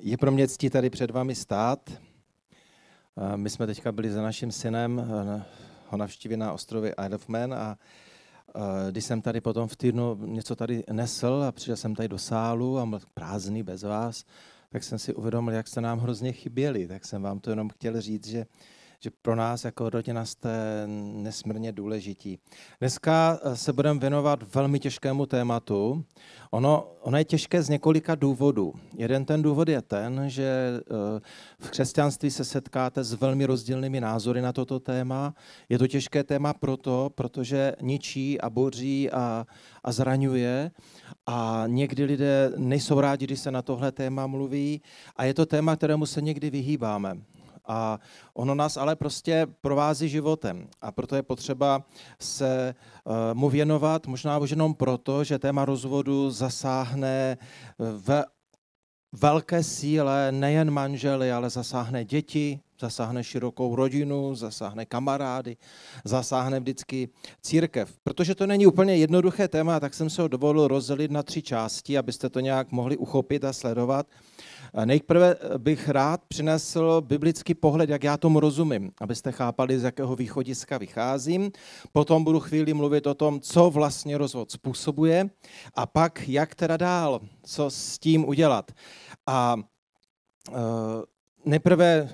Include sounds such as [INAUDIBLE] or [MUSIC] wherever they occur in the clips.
Je pro mě ctí tady před vámi stát. My jsme teďka byli za naším synem ho navštívit na ostrově Isle of Man a když jsem tady potom v týdnu něco tady nesl a přišel jsem tady do sálu a byl prázdný bez vás, tak jsem si uvědomil, jak jste nám hrozně chyběli. Tak jsem vám to jenom chtěl říct, že že pro nás jako rodina jste nesmírně důležití. Dneska eh, se budeme věnovat velmi těžkému tématu. Ono, ono je těžké z několika důvodů. Jeden ten důvod je ten, že eh, v křesťanství se setkáte s velmi rozdílnými názory na toto téma. Je to těžké téma proto, protože ničí a boří a, a zraňuje a někdy lidé nejsou rádi, když se na tohle téma mluví a je to téma, kterému se někdy vyhýbáme. A ono nás ale prostě provází životem. A proto je potřeba se uh, mu věnovat, možná už jenom proto, že téma rozvodu zasáhne ve velké síle nejen manžely, ale zasáhne děti, zasáhne širokou rodinu, zasáhne kamarády, zasáhne vždycky církev. Protože to není úplně jednoduché téma, tak jsem se ho dovolil rozdělit na tři části, abyste to nějak mohli uchopit a sledovat. Nejprve bych rád přinesl biblický pohled, jak já tomu rozumím, abyste chápali, z jakého východiska vycházím. Potom budu chvíli mluvit o tom, co vlastně rozvod způsobuje a pak jak teda dál, co s tím udělat. A uh, nejprve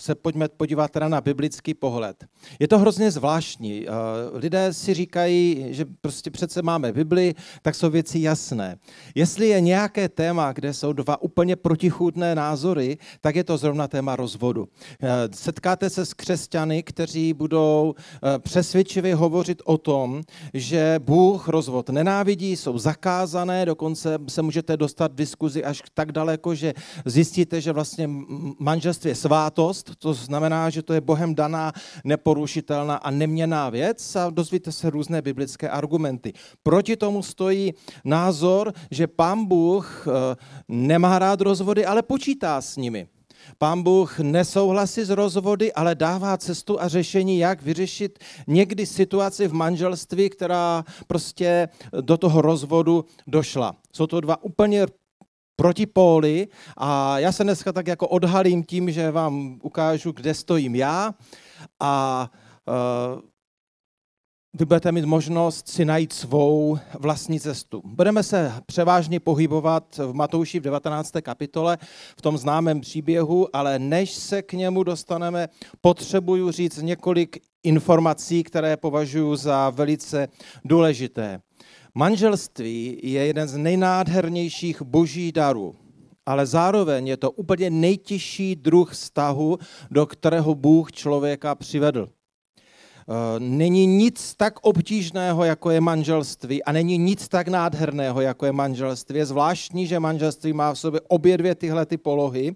se pojďme podívat teda na biblický pohled. Je to hrozně zvláštní. Eh, lidé si říkají, že prostě přece máme Bibli, tak jsou věci jasné. Jestli je nějaké téma, kde jsou dva úplně protichůdné názory, tak je to zrovna téma rozvodu. Eh, setkáte se s křesťany, kteří budou eh, přesvědčivě hovořit o tom, že Bůh rozvod nenávidí, jsou zakázané, dokonce se můžete dostat v diskuzi až tak daleko, že zjistíte, že vlastně manželství je svátost, to znamená, že to je Bohem daná, neporušitelná a neměná věc a dozvíte se různé biblické argumenty. Proti tomu stojí názor, že pán Bůh eh, nemá rád rozvody, ale počítá s nimi. Pán Bůh nesouhlasí s rozvody, ale dává cestu a řešení, jak vyřešit někdy situaci v manželství, která prostě do toho rozvodu došla. Jsou to dva úplně protipóly a já se dneska tak jako odhalím tím, že vám ukážu, kde stojím já a uh, vy budete mít možnost si najít svou vlastní cestu. Budeme se převážně pohybovat v Matouši v 19. kapitole, v tom známém příběhu, ale než se k němu dostaneme, potřebuju říct několik informací, které považuji za velice důležité. Manželství je jeden z nejnádhernějších boží darů, ale zároveň je to úplně nejtěžší druh vztahu, do kterého Bůh člověka přivedl. Eh, není nic tak obtížného, jako je manželství a není nic tak nádherného, jako je manželství. Je zvláštní, že manželství má v sobě obě dvě tyhle ty polohy,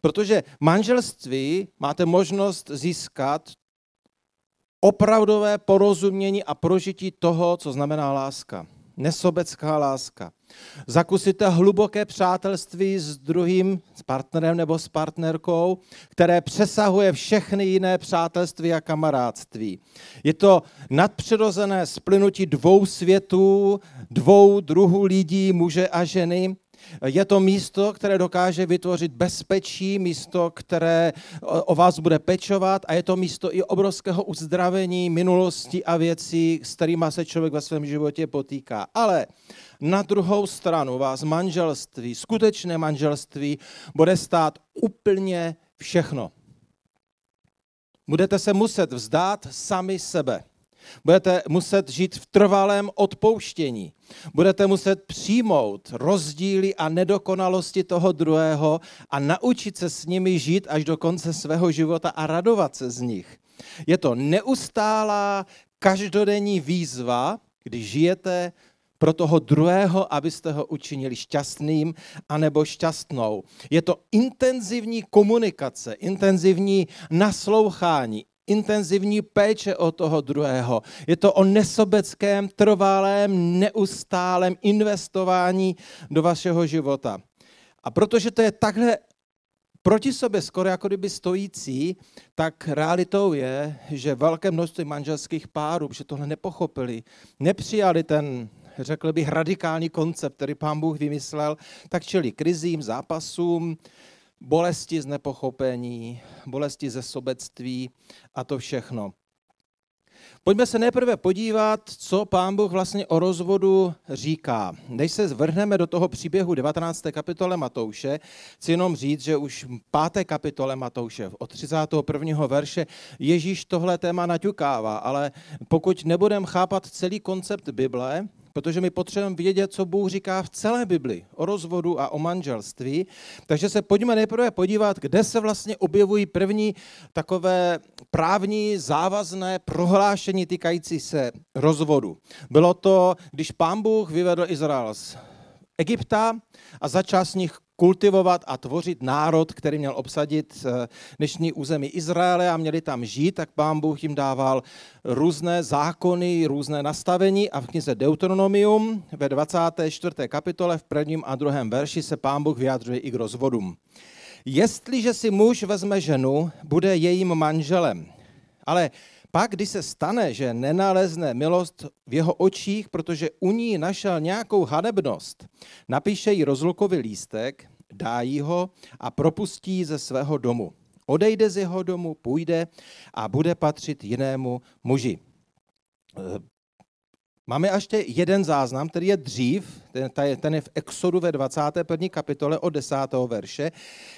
protože manželství máte možnost získat opravdové porozumění a prožití toho, co znamená láska. Nesobecká láska. Zakusíte hluboké přátelství s druhým, s partnerem nebo s partnerkou, které přesahuje všechny jiné přátelství a kamarádství. Je to nadpřirozené splynutí dvou světů, dvou druhů lidí, muže a ženy, je to místo, které dokáže vytvořit bezpečí, místo, které o vás bude pečovat a je to místo i obrovského uzdravení minulosti a věcí, s kterými se člověk ve svém životě potýká. Ale na druhou stranu vás manželství, skutečné manželství, bude stát úplně všechno. Budete se muset vzdát sami sebe. Budete muset žít v trvalém odpouštění. Budete muset přijmout rozdíly a nedokonalosti toho druhého a naučit se s nimi žít až do konce svého života a radovat se z nich. Je to neustálá každodenní výzva, když žijete pro toho druhého, abyste ho učinili šťastným anebo šťastnou. Je to intenzivní komunikace, intenzivní naslouchání, intenzivní péče o toho druhého. Je to o nesobeckém, trvalém, neustálém investování do vašeho života. A protože to je takhle proti sobě skoro jako kdyby stojící, tak realitou je, že velké množství manželských párů, že tohle nepochopili, nepřijali ten řekl bych, radikální koncept, který pán Bůh vymyslel, tak čili krizím, zápasům, bolesti z nepochopení, bolesti ze sobectví a to všechno. Pojďme se nejprve podívat, co pán Bůh vlastně o rozvodu říká. Než se vrhneme do toho příběhu 19. kapitole Matouše, chci jenom říct, že už v 5. kapitole Matouše od 31. verše Ježíš tohle téma naťukává, ale pokud nebudeme chápat celý koncept Bible, protože my potřebujeme vědět, co Bůh říká v celé Bibli o rozvodu a o manželství. Takže se pojďme nejprve podívat, kde se vlastně objevují první takové právní závazné prohlášení týkající se rozvodu. Bylo to, když pán Bůh vyvedl Izrael z Egypta a začal z nich kultivovat a tvořit národ, který měl obsadit eh, dnešní území Izraele a měli tam žít, tak pán Bůh jim dával různé zákony, různé nastavení a v knize Deuteronomium ve 24. kapitole v prvním a druhém verši se pán Bůh vyjadřuje i k rozvodům. Jestliže si muž vezme ženu, bude jejím manželem. Ale pak, když se stane, že nenalezne milost v jeho očích, protože u ní našel nějakou hanebnost, napíše jí rozlukový lístek, dá jí ho a propustí ze svého domu. Odejde z jeho domu, půjde a bude patřit jinému muži. Máme ještě jeden záznam, který je dřív, ten je v Exodu ve 21. kapitole od 10. verše.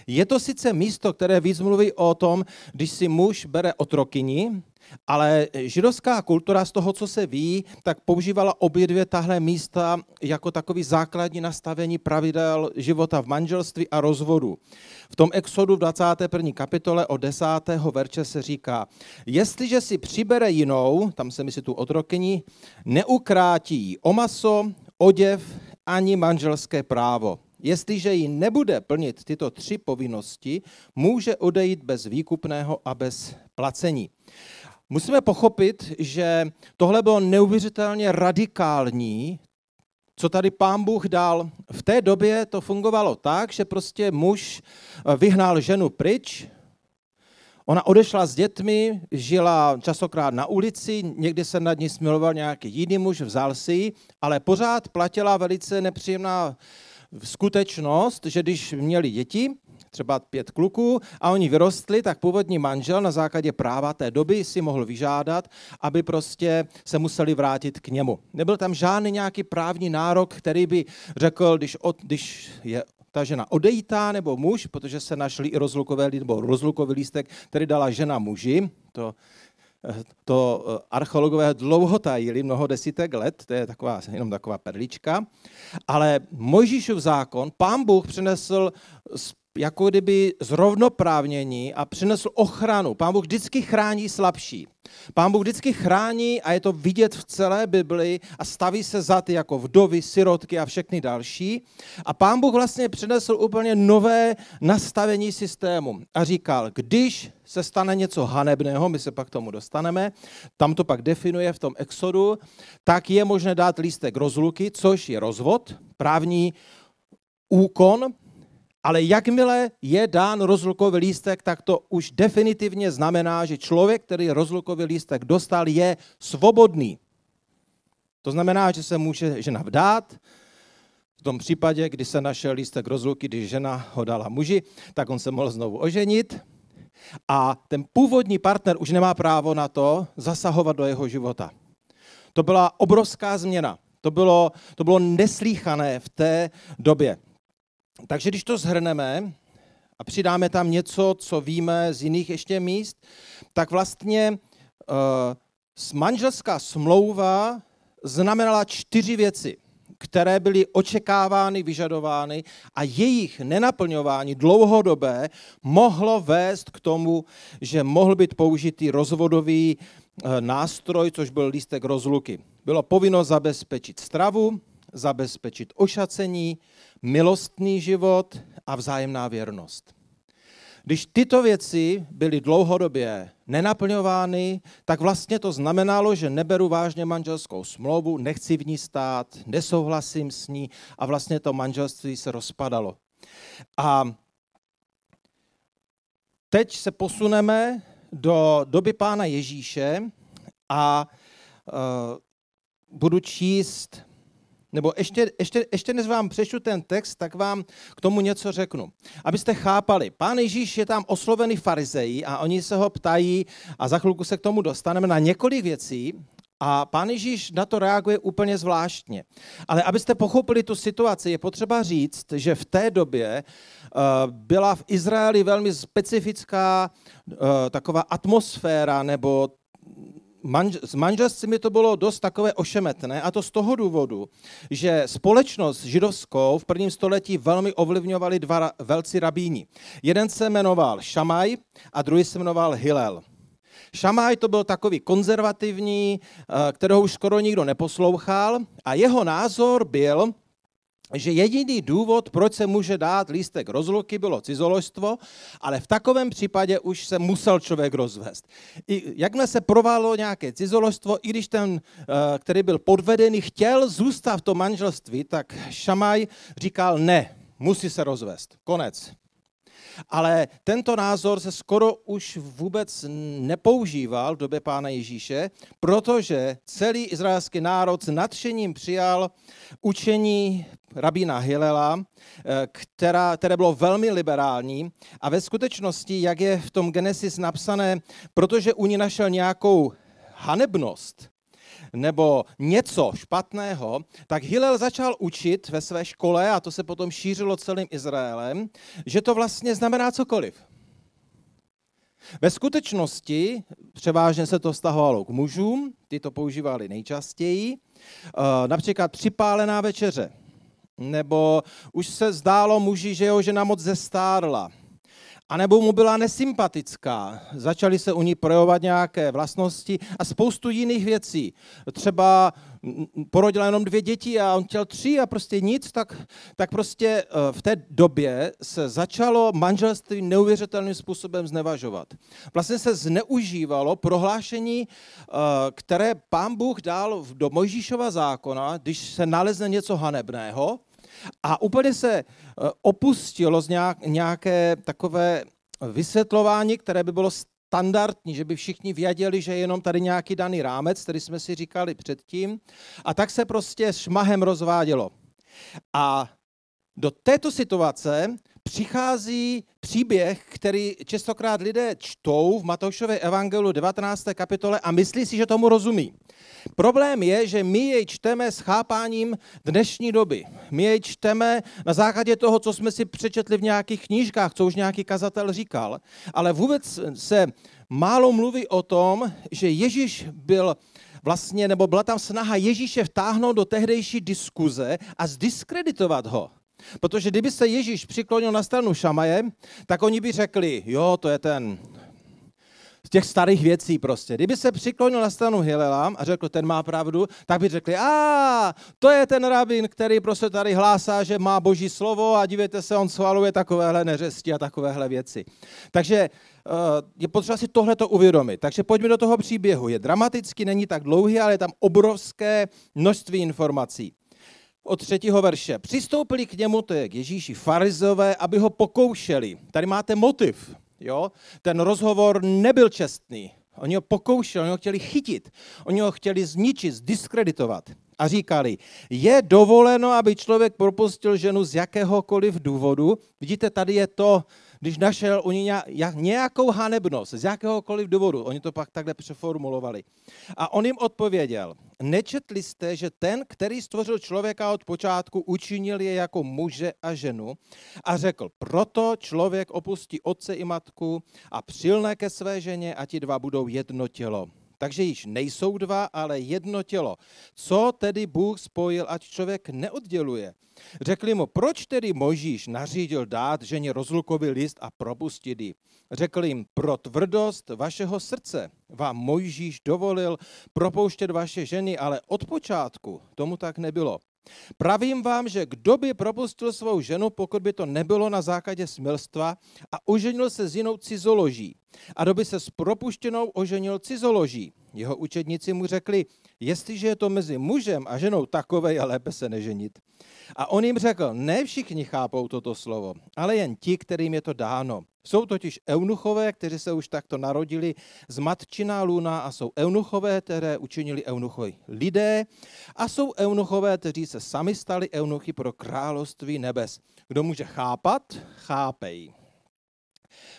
Je to sice místo, které víc mluví o tom, když si muž bere otrokyni, ale židovská kultura z toho, co se ví, tak používala obě dvě tahle místa jako takový základní nastavení pravidel života v manželství a rozvodu. V tom Exodu v 21. kapitole od 10. verče se říká, jestliže si přibere jinou, tam se myslí tu otrokyni, neukrátí o maso, oděv ani manželské právo. Jestliže ji nebude plnit tyto tři povinnosti, může odejít bez výkupného a bez placení. Musíme pochopit, že tohle bylo neuvěřitelně radikální, co tady pán Bůh dal. V té době to fungovalo tak, že prostě muž eh, vyhnal ženu pryč, Ona odešla s dětmi, žila časokrát na ulici, někdy se nad ní smiloval nějaký jiný muž, vzal si ji, ale pořád platila velice nepříjemná skutečnost, že když měli děti, třeba pět kluků a oni vyrostli, tak původní manžel na základě práva té doby si mohl vyžádat, aby prostě se museli vrátit k němu. Nebyl tam žádný nějaký právní nárok, který by řekl, když, od, když je ta žena odejítá nebo muž, protože se našli i rozlukové, nebo rozlukový lístek, který dala žena muži, to to eh, archeologové dlouho tajili, mnoho desítek let, to je taková, jenom taková perlička, ale Mojžíšův zákon pán Bůh přinesl jako kdyby zrovnoprávnění a přinesl ochranu. Pán Bůh vždycky chrání slabší. Pán Bůh vždycky chrání a je to vidět v celé Bibli a staví se za ty jako vdovy, sirotky a všechny další. A pán Bůh vlastně přinesl úplně nové nastavení systému a říkal, když se stane něco hanebného, my se pak tomu dostaneme, tam to pak definuje v tom exodu, tak je možné dát lístek rozluky, což je rozvod, právní úkon, ale jakmile je dán rozlukový lístek, tak to už definitivně znamená, že člověk, který rozlukový lístek dostal, je svobodný. To znamená, že se může žena vdát, v tom případě, kdy se našel lístek rozluky, když žena ho dala muži, tak on se mohl znovu oženit a ten původní partner už nemá právo na to zasahovat do jeho života. To byla obrovská změna. To bylo, to bylo neslíchané v té době. Takže když to zhrneme a přidáme tam něco, co víme z jiných ještě míst, tak vlastně uh, manželská smlouva znamenala čtyři věci, které byly očekávány, vyžadovány a jejich nenaplňování dlouhodobé mohlo vést k tomu, že mohl být použitý rozvodový uh, nástroj, což byl lístek rozluky. Bylo povinno zabezpečit stravu, zabezpečit ošacení, milostný život a vzájemná věrnost. Když tyto věci byly dlouhodobě nenaplňovány, tak vlastně to znamenalo, že neberu vážně manželskou smlouvu, nechci v ní stát, nesouhlasím s ní a vlastně to manželství se rozpadalo. A teď se posuneme do doby pána Ježíše a uh, budu číst nebo ještě, ještě, ještě než vám přečtu ten text, tak vám k tomu něco řeknu. Abyste chápali, pán Ježíš je tam oslovený farizejí a oni se ho ptají, a za chvilku se k tomu dostaneme, na několik věcí, a pán Ježíš na to reaguje úplně zvláštně. Ale abyste pochopili tu situaci, je potřeba říct, že v té době uh, byla v Izraeli velmi specifická uh, taková atmosféra nebo manž, s manželstvími to bylo dost takové ošemetné a to z toho důvodu, že společnost židovskou v prvním století velmi ovlivňovali dva velcí rabíni. Jeden se jmenoval Šamaj a druhý se jmenoval Hillel. Šamaj to byl takový konzervativní, eh, kterého už skoro nikdo neposlouchal a jeho názor byl, že jediný důvod, proč se může dát lístek rozluky, bylo cizoložstvo, ale v takovém případě už se musel člověk rozvést. I jakmile se provalo nějaké cizoložstvo, i když ten, eh, který byl podvedený, chtěl zůstat v tom manželství, tak Šamaj říkal ne, musí se rozvést. Konec. Ale tento názor se skoro už vůbec nepoužíval v době pána Ježíše, protože celý izraelský národ s nadšením přijal učení rabína Hilela, eh, která, které bylo velmi liberální. A ve skutečnosti, jak je v tom Genesis napsané, protože u ní našel nějakou hanebnost, nebo něco špatného, tak Hillel začal učit ve své škole, a to se potom šířilo celým Izraelem, že to vlastně znamená cokoliv. Ve skutečnosti převážně se to vztahovalo k mužům, ty to používali nejčastěji, eh, například připálená večeře, nebo už se zdálo muži, že jeho žena moc zestárla, a nebo mu byla nesympatická. Začaly se u ní projevovat nějaké vlastnosti a spoustu jiných věcí. Třeba porodila jenom dvě děti a on chtěl tři a prostě nic, tak, tak prostě eh, v té době se začalo manželství neuvěřitelným způsobem znevažovat. Vlastně se zneužívalo prohlášení, eh, které pán Bůh dal do Mojžíšova zákona, když se nalezne něco hanebného, a úplně se eh, opustilo z nějaké takové vysvětlování, které by bylo standardní, že by všichni věděli, že je jenom tady nějaký daný rámec, který jsme si říkali předtím. A tak se prostě šmahem rozvádělo. A do této situace přichází příběh, který častokrát lidé čtou v Matoušově evangelu 19. kapitole a myslí si, že tomu rozumí. Problém je, že my jej čteme s chápáním dnešní doby. My jej čteme na základě toho, co jsme si přečetli v nějakých knížkách, co už nějaký kazatel říkal, ale vůbec se málo mluví o tom, že Ježíš byl vlastně, nebo byla tam snaha Ježíše vtáhnout do tehdejší diskuze a zdiskreditovat ho. Protože kdyby se Ježíš přiklonil na stranu Šamaje, tak oni by řekli, jo, to je ten z těch starých věcí prostě. Kdyby se přiklonil na stranu Hilela a řekl, ten má pravdu, tak by řekli, a to je ten rabin, který prostě tady hlásá, že má boží slovo a dívejte se, on schvaluje takovéhle neřesti a takovéhle věci. Takže eh, je potřeba si tohleto uvědomit. Takže pojďme do toho příběhu. Je dramatický, není tak dlouhý, ale je tam obrovské množství informací od třetího verše. Přistoupili k němu, to je k Ježíši, farizové, aby ho pokoušeli. Tady máte motiv. Jo? Ten rozhovor nebyl čestný. Oni ho pokoušeli, oni ho chtěli chytit. Oni ho chtěli zničit, zdiskreditovat. A říkali, je dovoleno, aby člověk propustil ženu z jakéhokoliv důvodu. Vidíte, tady je to, když našel u ní nějakou hanebnost z jakéhokoliv důvodu. Oni to pak takhle přeformulovali. A on jim odpověděl, nečetli jste, že ten, který stvořil člověka od počátku, učinil je jako muže a ženu a řekl, proto člověk opustí otce i matku a přilne ke své ženě a ti dva budou jedno tělo. Takže již nejsou dva, ale jedno tělo. Co tedy Bůh spojil, ať člověk neodděluje? Řekli mu, proč tedy Možíš nařídil dát ženě rozlukový list a propustit ji? Řekl jim, pro tvrdost vašeho srdce vám Mojžíš dovolil propouštět vaše ženy, ale od počátku tomu tak nebylo. Pravím vám, že kdo by propustil svou ženu, pokud by to nebylo na základě smilstva a uženil se s jinou cizoloží, a doby se s propuštěnou oženil cizoloží. Jeho učedníci mu řekli, jestliže je to mezi mužem a ženou takové, je lépe se neženit. A on jim řekl, ne všichni chápou toto slovo, ale jen ti, kterým je to dáno. Jsou totiž eunuchové, kteří se už takto narodili z matčina luna a jsou eunuchové, které učinili eunuchy lidé a jsou eunuchové, kteří se sami stali eunuchy pro království nebes. Kdo může chápat, chápej.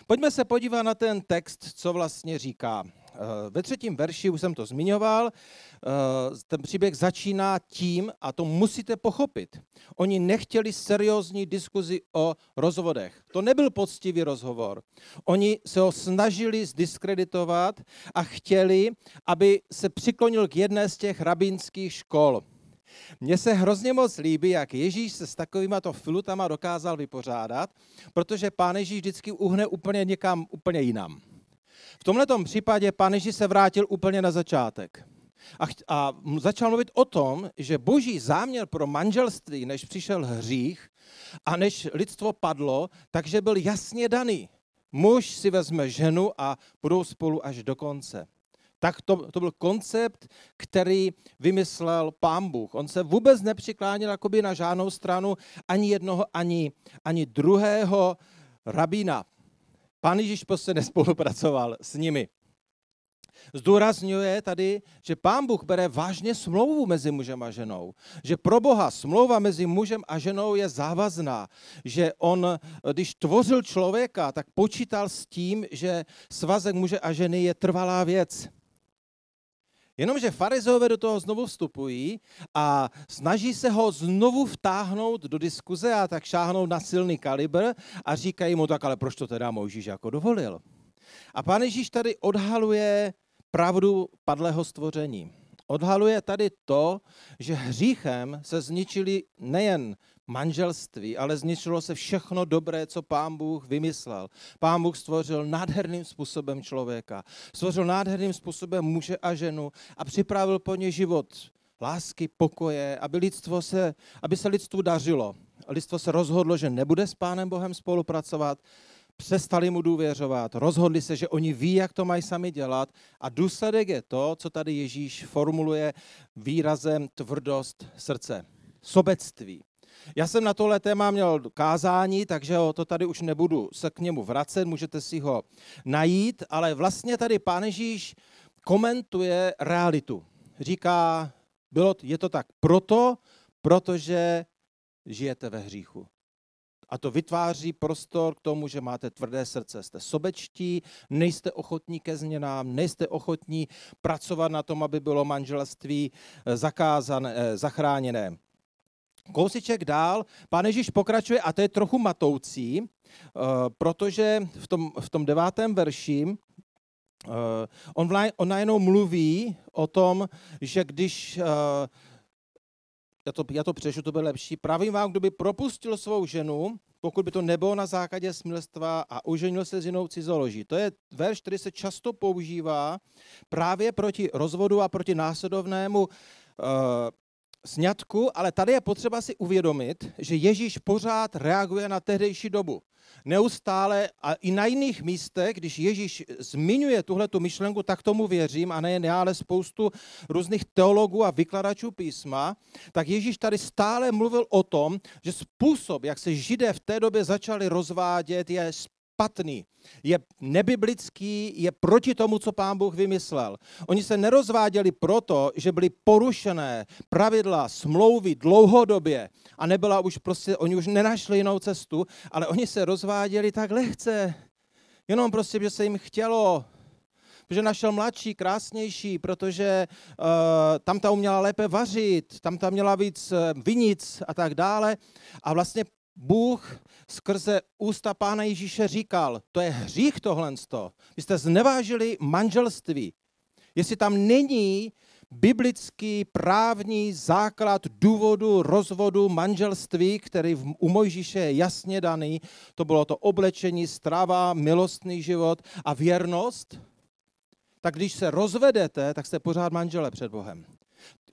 Pojďme se podívat na ten text, co vlastně říká. Eh, ve třetím verši, už jsem to zmiňoval, eh, ten příběh začíná tím, a to musíte pochopit, oni nechtěli seriózní diskuzi o rozvodech. To nebyl poctivý rozhovor. Oni se ho snažili zdiskreditovat a chtěli, aby se přiklonil k jedné z těch rabínských škol. Mně se hrozně moc líbí, jak Ježíš se s takovýma to filutama dokázal vypořádat, protože pán Ježíš vždycky uhne úplně někam úplně jinam. V tomto případě pán Ježíš se vrátil úplně na začátek. A, a začal mluvit o tom, že boží záměr pro manželství, než přišel hřích a než lidstvo padlo, takže byl jasně daný. Muž si vezme ženu a budou spolu až do konce. Tak to, to byl koncept, který vymyslel pán Bůh. On se vůbec nepřikláněl jakoby na žádnou stranu ani jednoho, ani, ani druhého rabína. Pán Ježíš prostě nespolupracoval s nimi. Zdůrazňuje tady, že pán Bůh bere vážně smlouvu mezi mužem a ženou. Že pro Boha smlouva mezi mužem a ženou je závazná. Že on, když tvořil člověka, tak počítal s tím, že svazek muže a ženy je trvalá věc. Jenomže farizeové do toho znovu vstupují a snaží se ho znovu vtáhnout do diskuze a tak šáhnou na silný kalibr a říkají mu tak, ale proč to teda Mojžíš jako dovolil? A pán Ježíš tady odhaluje pravdu padlého stvoření. Odhaluje tady to, že hříchem se zničili nejen manželství, ale zničilo se všechno dobré, co pán Bůh vymyslel. Pán Bůh stvořil nádherným způsobem člověka. Stvořil nádherným způsobem muže a ženu a připravil po ně život lásky, pokoje, aby, lidstvo se, aby se lidstvu dařilo. Lidstvo se rozhodlo, že nebude s Pánem Bohem spolupracovat, přestali mu důvěřovat, rozhodli se, že oni ví, jak to mají sami dělat a důsledek je to, co tady Ježíš formuluje výrazem tvrdost srdce. Sobectví. Já jsem na tohle téma měl kázání, takže to tady už nebudu se k němu vracet, můžete si ho najít, ale vlastně tady pán Ježíš komentuje realitu. Říká, bylo, je to tak proto, protože žijete ve hříchu. A to vytváří prostor k tomu, že máte tvrdé srdce, jste sobečtí, nejste ochotní ke změnám, nejste ochotní pracovat na tom, aby bylo manželství zakázané, eh, zachráněné. Kousíček dál, pán Ježíš pokračuje a to je trochu matoucí, eh, protože v tom, v tom devátém verši eh, on, on najednou mluví o tom, že když, eh, já to, já to přežu, to bude lepší, pravím vám, kdo by propustil svou ženu, pokud by to nebylo na základě smilstva a oženil se s jinou cizoloží. To je verš, který se často používá právě proti rozvodu a proti následovnému sňatku, ale tady je potřeba si uvědomit, že Ježíš pořád reaguje na tehdejší dobu. Neustále a i na jiných místech, když Ježíš zmiňuje tuhle tu myšlenku, tak tomu věřím, a nejen já, ale spoustu různých teologů a vykladačů písma, tak Ježíš tady stále mluvil o tom, že způsob, jak se židé v té době začali rozvádět, je špatný, je nebiblický, je proti tomu, co pán Bůh vymyslel. Oni se nerozváděli proto, že byly porušené pravidla, smlouvy dlouhodobě a nebyla už prostě, oni už nenašli jinou cestu, ale oni se rozváděli tak lehce, jenom prostě, že se jim chtělo, protože našel mladší, krásnější, protože uh, tam ta uměla lépe vařit, tam ta měla víc uh, vinic a tak dále. A vlastně Bůh skrze ústa Pána Ježíše říkal, to je hřích tohle. Vy jste znevážili manželství. Jestli tam není biblický právní základ důvodu rozvodu manželství, který u Mojžíše je jasně daný, to bylo to oblečení, strava, milostný život a věrnost, tak když se rozvedete, tak jste pořád manžele před Bohem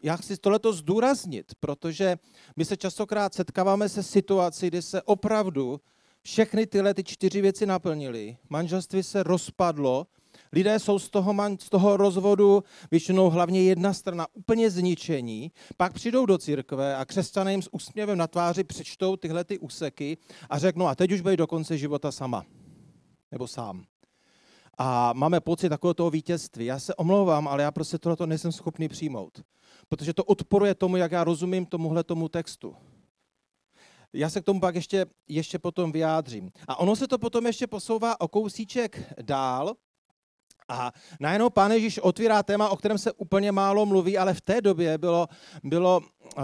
já chci tohleto zdůraznit, protože my se častokrát setkáváme se situací, kdy se opravdu všechny tyhle ty čtyři věci naplnili, manželství se rozpadlo, lidé jsou z toho, z toho rozvodu většinou hlavně jedna strana úplně zničení, pak přijdou do církve a křesťané jim s úsměvem na tváři přečtou tyhle ty úseky a řeknou, a teď už bude do konce života sama. Nebo sám. A máme pocit takového toho vítězství. Já se omlouvám, ale já prostě tohle nejsem schopný přijmout. Protože to odporuje tomu, jak já rozumím tomuhle tomu textu. Já se k tomu pak ještě, ještě potom vyjádřím. A ono se to potom ještě posouvá o kousíček dál. A najednou pán Ježíš otvírá téma, o kterém se úplně málo mluví, ale v té době bylo, bylo uh,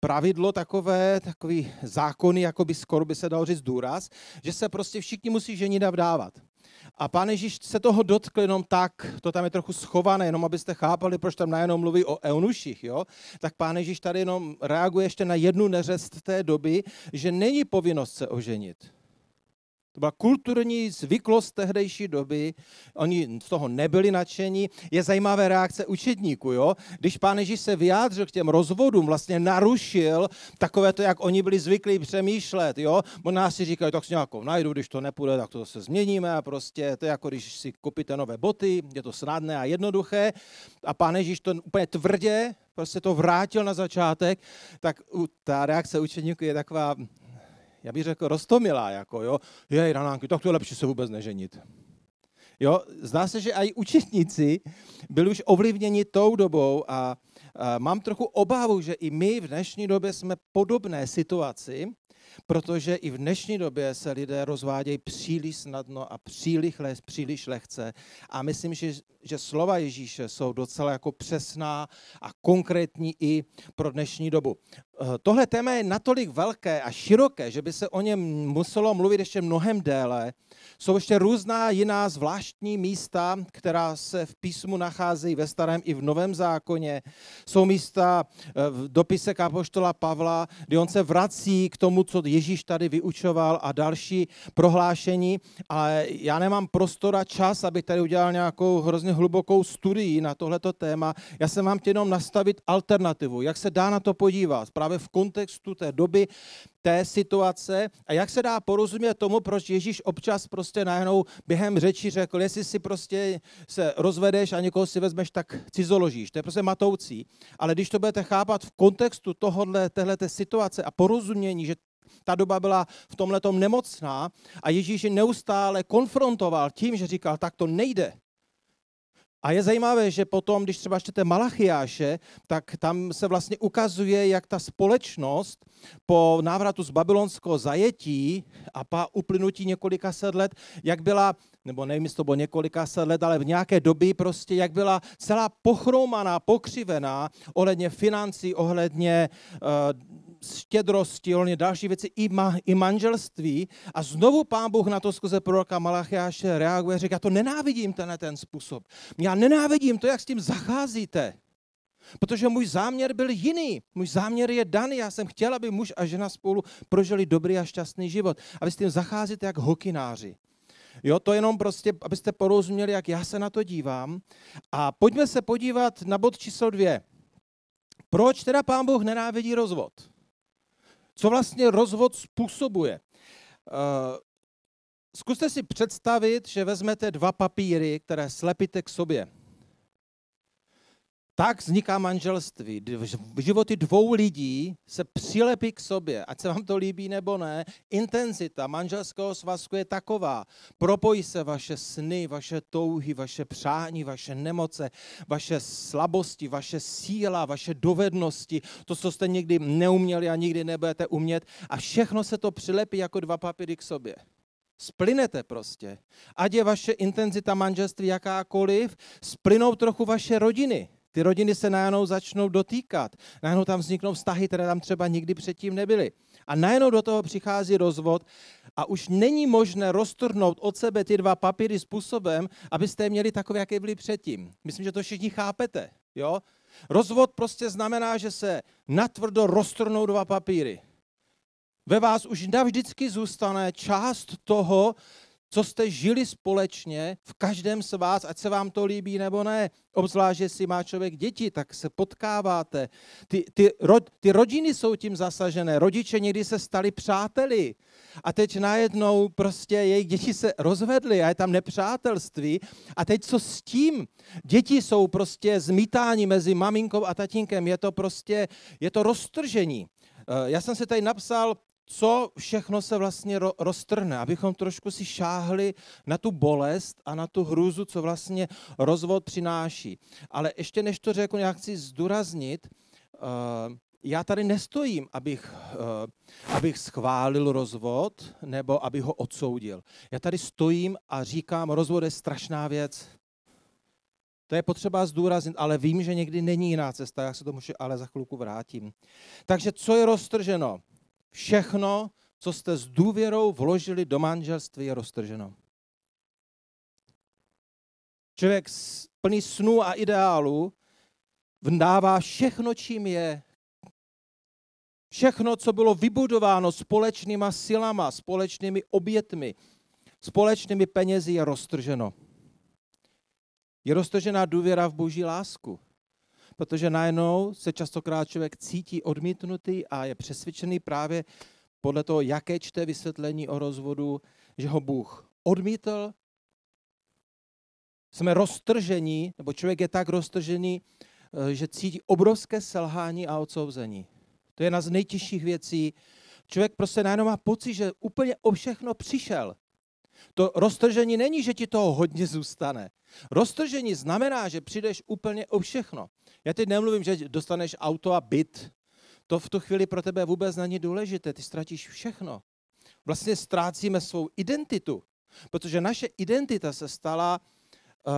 pravidlo takové, takový zákony, jako by skoro by se dalo říct důraz, že se prostě všichni musí ženit a vdávat. A pán Ježíš se toho dotkl jenom tak, to tam je trochu schované, jenom abyste chápali, proč tam najednou mluví o eunuších, jo? tak pán Ježíš tady jenom reaguje ještě na jednu neřest té doby, že není povinnost se oženit. To byla kulturní zvyklost tehdejší doby, oni z toho nebyli nadšení. Je zajímavé reakce učedníků, jo? Když pán Ježíš se vyjádřil k těm rozvodům, vlastně narušil takové to, jak oni byli zvyklí přemýšlet, jo? Možná si říkají, tak si nějakou najdu, když to nepůjde, tak to zase změníme a prostě to je jako když si koupíte nové boty, je to snadné a jednoduché. A pán Ježíš to úplně tvrdě prostě to vrátil na začátek, tak ta reakce učeníků je taková já bych řekl, rostomilá, jako jo, jej, ranánky, tak to je lepší se vůbec neženit. Jo, zdá se, že i učitníci byli už ovlivněni tou dobou a, a mám trochu obavu, že i my v dnešní době jsme podobné situaci, protože i v dnešní době se lidé rozvádějí příliš snadno a příliš, příliš lehce. A myslím, že, že slova Ježíše jsou docela jako přesná a konkrétní i pro dnešní dobu. Eh, tohle téma je natolik velké a široké, že by se o něm muselo mluvit ještě mnohem déle. Jsou ještě různá jiná zvláštní místa, která se v písmu nacházejí ve starém i v novém zákoně. Jsou místa eh, v dopise kapoštola Pavla, kdy on se vrací k tomu, co Ježíš tady vyučoval a další prohlášení, ale já nemám prostor a čas, abych tady udělal nějakou hrozně hlubokou studii na tohleto téma. Já se mám jenom nastavit alternativu, jak se dá na to podívat právě v kontextu té doby, té situace a jak se dá porozumět tomu, proč Ježíš občas prostě najednou během řeči řekl, jestli si prostě se rozvedeš a někoho si vezmeš, tak cizoložíš. To je prostě matoucí. Ale když to budete chápat v kontextu tohohle, téhleté situace a porozumění, že ta doba byla v tomhle nemocná a Ježíš je neustále konfrontoval tím, že říkal, tak to nejde. A je zajímavé, že potom, když třeba čtete Malachiáše, tak tam se vlastně ukazuje, jak ta společnost po návratu z babylonského zajetí a po uplynutí několika set let, jak byla, nebo nevím, jestli to bylo několika set let, ale v nějaké doby prostě, jak byla celá pochroumaná, pokřivená ohledně financí, ohledně uh, štědrosti, ohledně další věci, i, ma, i manželství. A znovu pán Bůh na to skrze proroka Malachiáše reaguje, říká, to nenávidím tenhle ten způsob. Já nenávidím to, jak s tím zacházíte. Protože můj záměr byl jiný. Můj záměr je daný. Já jsem chtěl, aby muž a žena spolu prožili dobrý a šťastný život. A vy s tím zacházíte jak hokináři. Jo, to jenom prostě, abyste porozuměli, jak já se na to dívám. A pojďme se podívat na bod číslo dvě. Proč teda pán Bůh nenávidí rozvod? Co vlastně rozvod způsobuje? Uh, zkuste si představit, že vezmete dva papíry, které slepíte k sobě. Tak vzniká manželství. Životy dvou lidí se přilepí k sobě, ať se vám to líbí nebo ne. Intenzita manželského svazku je taková. Propojí se vaše sny, vaše touhy, vaše přání, vaše nemoce, vaše slabosti, vaše síla, vaše dovednosti, to, co jste nikdy neuměli a nikdy nebudete umět. A všechno se to přilepí jako dva papíry k sobě. Splynete prostě. Ať je vaše intenzita manželství jakákoliv, splynou trochu vaše rodiny. Ty rodiny se najednou začnou dotýkat. Najednou tam vzniknou vztahy, které tam třeba nikdy předtím nebyly. A najednou do toho přichází rozvod a už není možné roztrhnout od sebe ty dva papíry způsobem, abyste je měli takové, jaké byly předtím. Myslím, že to všichni chápete. Jo? Rozvod prostě znamená, že se natvrdo roztrhnou dva papíry. Ve vás už navždycky zůstane část toho, co jste žili společně v každém z vás, ať se vám to líbí nebo ne. Obzvlášť, jestli má člověk děti, tak se potkáváte. Ty, ty, ro, ty rodiny jsou tím zasažené. Rodiče někdy se stali přáteli. A teď najednou prostě jejich děti se rozvedly a je tam nepřátelství. A teď co s tím? Děti jsou prostě zmítání mezi maminkou a tatínkem. Je to prostě, je to roztržení. Eh, já jsem se tady napsal co všechno se vlastně roztrhne, abychom trošku si šáhli na tu bolest a na tu hrůzu, co vlastně rozvod přináší. Ale ještě než to řeknu, já chci zdůraznit, uh, já tady nestojím, abych, uh, abych schválil rozvod nebo abych ho odsoudil. Já tady stojím a říkám, rozvod je strašná věc. To je potřeba zdůraznit, ale vím, že někdy není jiná cesta, já se tomu ale za chvilku vrátím. Takže co je roztrženo? Všechno, co jste s důvěrou vložili do manželství, je roztrženo. Člověk plný snů a ideálů vdává všechno, čím je. Všechno, co bylo vybudováno společnýma silama, společnými obětmi, společnými penězi, je roztrženo. Je roztržená důvěra v boží lásku. Protože najednou se častokrát člověk cítí odmítnutý a je přesvědčený právě podle toho, jaké čte vysvětlení o rozvodu, že ho Bůh odmítl. Jsme roztržení, nebo člověk je tak roztržený, eh, že cítí obrovské selhání a odsouzení. To je jedna z nejtěžších věcí. Člověk prostě najednou má pocit, že úplně o všechno přišel. To roztržení není, že ti toho hodně zůstane. Roztržení znamená, že přijdeš úplně o všechno. Já teď nemluvím, že dostaneš auto a byt. To v tu chvíli pro tebe vůbec není důležité. Ty ztratíš všechno. Vlastně ztrácíme svou identitu, protože naše identita se stala, uh,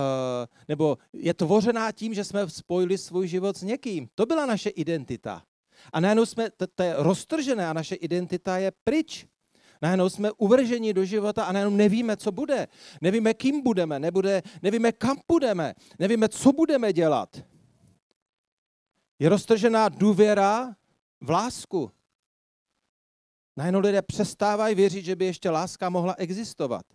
nebo je tvořená tím, že jsme spojili svůj život s někým. To byla naše identita. A najednou jsme, to je roztržené a naše identita je pryč. Najednou jsme uvrženi do života a najednou nevíme, co bude. Nevíme, kým budeme, nebude, nevíme, kam budeme, nevíme, co budeme dělat. Je roztržená důvěra v lásku. Najednou lidé přestávají věřit, že by ještě láska mohla existovat.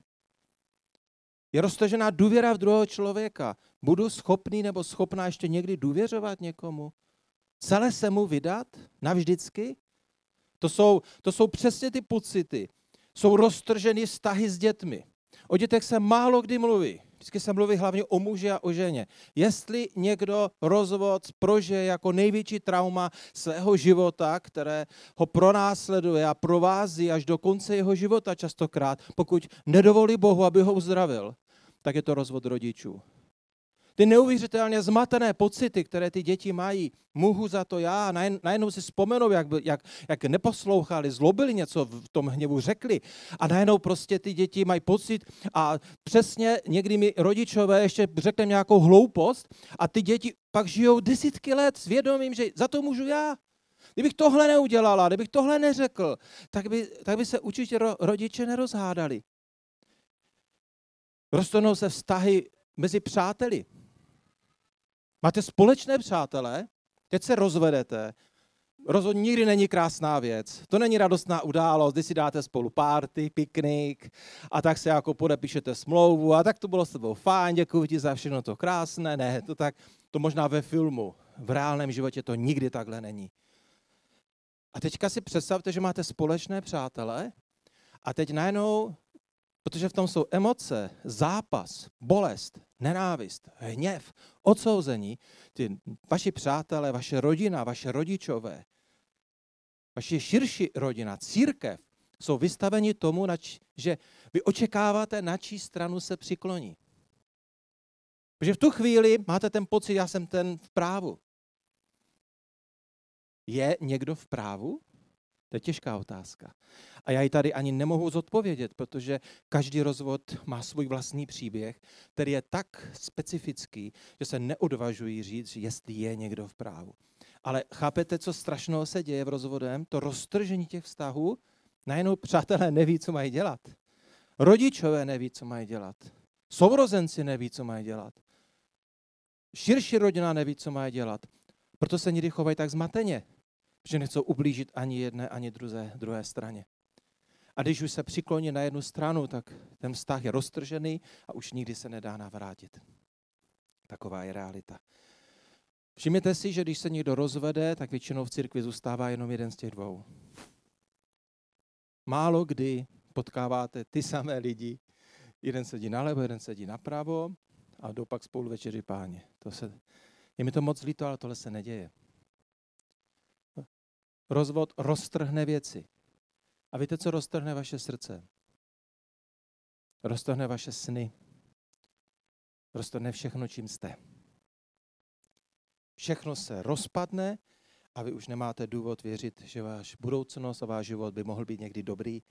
Je roztržená důvěra v druhého člověka. Budu schopný nebo schopná ještě někdy důvěřovat někomu? Celé se mu vydat? Navždycky? To jsou, to jsou přesně ty pocity. Jsou roztrženy vztahy s dětmi. O dětech se málo kdy mluví. Vždycky se mluví hlavně o muži a o ženě. Jestli někdo rozvod prožije jako největší trauma svého života, které ho pronásleduje a provází až do konce jeho života častokrát, pokud nedovolí Bohu, aby ho uzdravil, tak je to rozvod rodičů. Ty neuvěřitelně zmatené pocity, které ty děti mají, mohu za to já, najednou si vzpomenou, jak, jak, jak neposlouchali, zlobili něco v tom hněvu, řekli a najednou prostě ty děti mají pocit a přesně někdy mi rodičové ještě řekli nějakou hloupost a ty děti pak žijou desítky let s vědomím, že za to můžu já. Kdybych tohle neudělala, kdybych tohle neřekl, tak by, tak by se určitě ro, rodiče nerozhádali. Roztonou se vztahy mezi přáteli. Máte společné přátelé, teď se rozvedete, rozhodně nikdy není krásná věc. To není radostná událost, kdy si dáte spolu párty, piknik a tak se jako podepíšete smlouvu a tak to bylo s tebou fajn, děkuji ti za všechno to krásné. Ne, to tak, to možná ve filmu. V reálném životě to nikdy takhle není. A teďka si představte, že máte společné přátele a teď najednou Protože v tom jsou emoce, zápas, bolest, nenávist, hněv, odsouzení. Ty vaši přátelé, vaše rodina, vaše rodičové, vaše širší rodina, církev jsou vystaveni tomu, že vy očekáváte, na čí stranu se přikloní. Protože v tu chvíli máte ten pocit, já jsem ten v právu. Je někdo v právu? To je těžká otázka. A já ji tady ani nemohu zodpovědět, protože každý rozvod má svůj vlastní příběh, který je tak specifický, že se neodvažují říct, jestli je někdo v právu. Ale chápete, co strašného se děje v rozvodem? To roztržení těch vztahů, najednou přátelé neví, co mají dělat. Rodičové neví, co mají dělat. Sourozenci neví, co mají dělat. Širší rodina neví, co mají dělat. Proto se někdy chovají tak zmateně že nechcou ublížit ani jedné, ani druhé, druhé straně. A když už se přikloní na jednu stranu, tak ten vztah je roztržený a už nikdy se nedá navrátit. Taková je realita. Všimněte si, že když se někdo rozvede, tak většinou v církvi zůstává jenom jeden z těch dvou. Málo kdy potkáváte ty samé lidi, jeden sedí nalevo, jeden sedí napravo a jdou pak spolu večeři páně. To se, je mi to moc líto, ale tohle se neděje. Rozvod roztrhne věci. A víte, co roztrhne vaše srdce? Roztrhne vaše sny. Roztrhne všechno, čím jste. Všechno se rozpadne a vy už nemáte důvod věřit, že váš budoucnost a váš život by mohl být někdy dobrý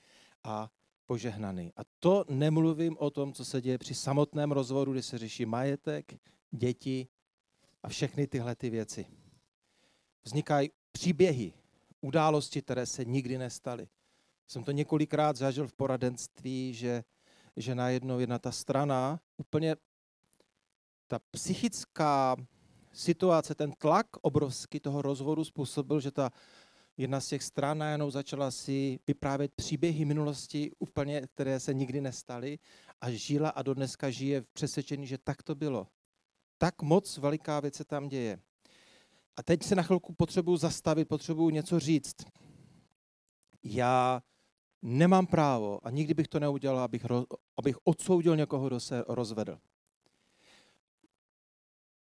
a požehnaný. A to nemluvím o tom, co se děje při samotném rozvodu, kdy se řeší majetek, děti a všechny tyhle ty věci. Vznikají příběhy, události, které se nikdy nestaly. Jsem to několikrát zažil v poradenství, že, že najednou jedna ta strana úplně ta psychická situace, ten tlak obrovský toho rozvodu způsobil, že ta jedna z těch stran najednou začala si vyprávět příběhy minulosti úplně, které se nikdy nestaly a žila a dodneska žije v přesvědčení, že tak to bylo. Tak moc veliká věc se tam děje. A teď se na chvilku potřebuji zastavit, potřebuji něco říct. Já nemám právo a nikdy bych to neudělal, abych, abych odsoudil někoho, kdo se rozvedl.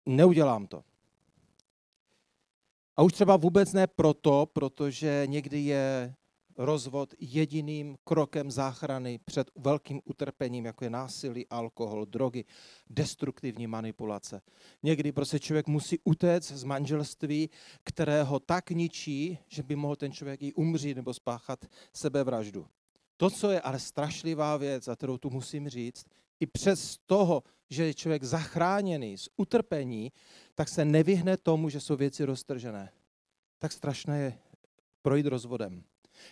Neudělám to. A už třeba vůbec ne proto, protože někdy je rozvod jediným krokem záchrany před velkým utrpením, jako je násilí, alkohol, drogy, destruktivní manipulace. Někdy prostě člověk musí utéct z manželství, které ho tak ničí, že by mohl ten člověk i umřít nebo spáchat sebevraždu. To, co je ale strašlivá věc, a kterou tu musím říct, i přes toho, že je člověk zachráněný z utrpení, tak se nevyhne tomu, že jsou věci roztržené. Tak strašné je projít rozvodem.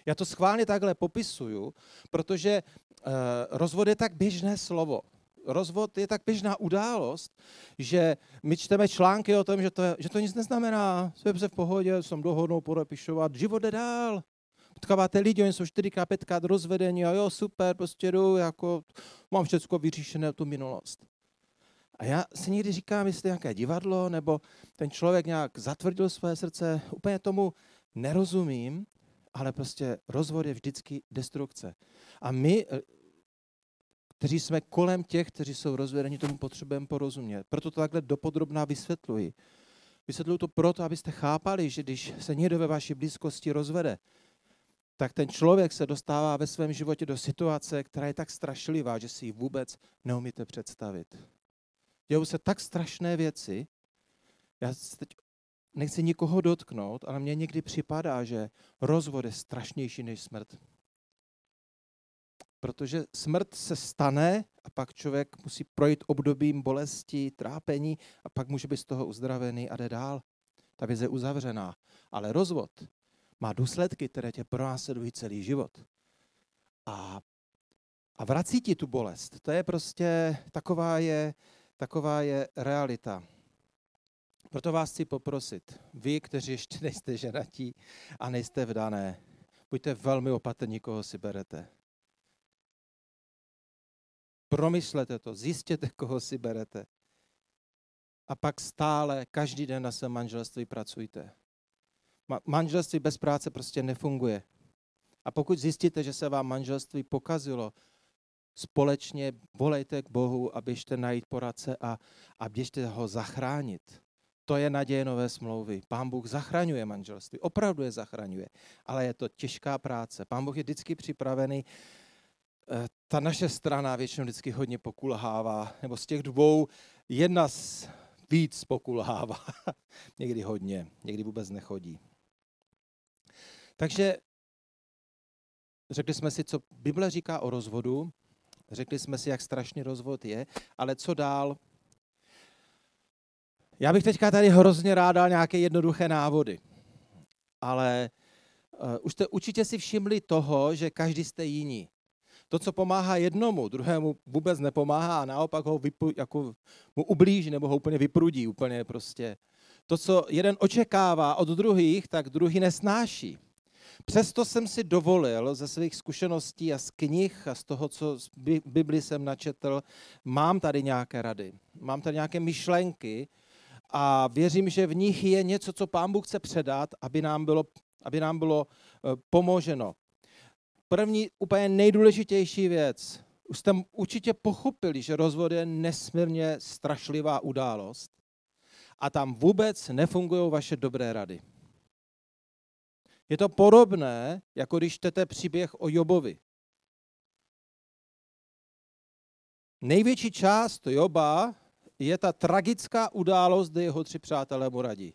Já to schválně takhle popisuju, protože uh, rozvod je tak běžné slovo. Rozvod je tak běžná událost, že my čteme články o tom, že to, že to nic neznamená. Jsme se v pohodě, jsem dohodnou podepišovat, život jde dál. Potkáváte lidi, oni jsou 4 5 rozvedení a jo, super, prostě jdu, jako mám všechno vyříšené tu minulost. A já si někdy říkám, jestli nějaké divadlo, nebo ten člověk nějak zatvrdil své srdce, úplně tomu nerozumím, ale prostě rozvod je vždycky destrukce. A my, eh, kteří jsme kolem těch, kteří jsou rozvedeni, tomu potřebujeme porozumět. Proto to takhle dopodrobná vysvětluji. Vysvětluji to proto, abyste chápali, že když se někdo ve vaší blízkosti rozvede, tak ten člověk se dostává ve svém životě do situace, která je tak strašlivá, že si ji vůbec neumíte představit. Dějou se tak strašné věci, já teď nechci nikoho dotknout, ale mně někdy připadá, že rozvod je strašnější než smrt. Protože smrt se stane a pak člověk musí projít obdobím bolesti, trápení a pak může být z toho uzdravený a jde dál. Ta věc je uzavřená. Ale rozvod má důsledky, které tě pronásledují celý život. A, a vrací ti tu bolest. To je prostě, taková je, taková je realita. Proto vás chci poprosit, vy, kteří ještě [LAUGHS] nejste ženatí a nejste vdané, buďte velmi opatrní, koho si berete. Promyslete to, zjistěte, [LAUGHS] koho si berete. A pak stále, každý den na svém manželství pracujte. Manželství bez práce prostě nefunguje. A pokud zjistíte, že se vám manželství pokazilo, společně volejte k Bohu a běžte najít poradce a, a běžte ho zachránit. To je naděje nové smlouvy. Pán Bůh zachraňuje manželství, opravdu je zachraňuje, ale je to těžká práce. Pán Bůh je vždycky připravený. Eh, ta naše strana většinou vždycky hodně pokulhává, nebo z těch dvou jedna z víc pokulhává. [LAUGHS] někdy hodně, někdy vůbec nechodí. Takže řekli jsme si, co Bible říká o rozvodu, řekli jsme si, jak strašný rozvod je, ale co dál? Já bych teďka tady hrozně rád dal nějaké jednoduché návody, ale uh, už jste určitě si všimli toho, že každý jste jiní. To, co pomáhá jednomu, druhému vůbec nepomáhá a naopak ho vypu, jako mu ublíží nebo ho úplně vyprudí, úplně prostě. To, co jeden očekává od druhých, tak druhý nesnáší. Přesto jsem si dovolil ze svých zkušeností a z knih a z toho, co z Bibli jsem načetl, mám tady nějaké rady, mám tady nějaké myšlenky a věřím, že v nich je něco, co Pán Bůh chce předat, aby nám bylo, aby nám bylo eh, pomoženo. První, úplně nejdůležitější věc. Už jste určitě pochopili, že rozvod je nesmírně strašlivá událost a tam vůbec nefungují vaše dobré rady. Je to podobné, jako když čtete příběh o Jobovi. Největší část Joba je ta tragická událost, kdy jeho tři přátelé mu radí.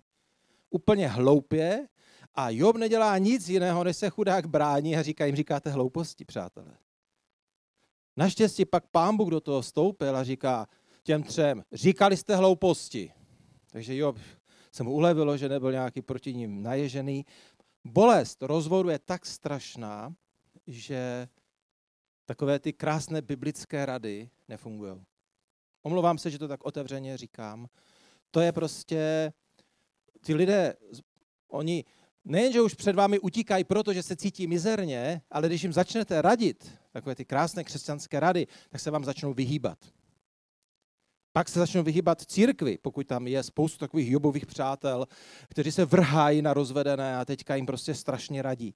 Úplně hloupě a Job nedělá nic jiného, než se chudák brání a říká jim, říkáte hlouposti, přátelé. Naštěstí pak pán Bůh do toho vstoupil a říká těm třem, říkali jste hlouposti. Takže Job se mu ulevilo, že nebyl nějaký proti ním naježený. Bolest rozvodu je tak strašná, že takové ty krásné biblické rady nefungují. Omlouvám se, že to tak otevřeně říkám. To je prostě, ty lidé, oni nejenže už před vámi utíkají, protože se cítí mizerně, ale když jim začnete radit, takové ty krásné křesťanské rady, tak se vám začnou vyhýbat. Pak se začnou vyhýbat církvi, pokud tam je spoustu takových jobových přátel, kteří se vrhají na rozvedené a teďka jim prostě strašně radí.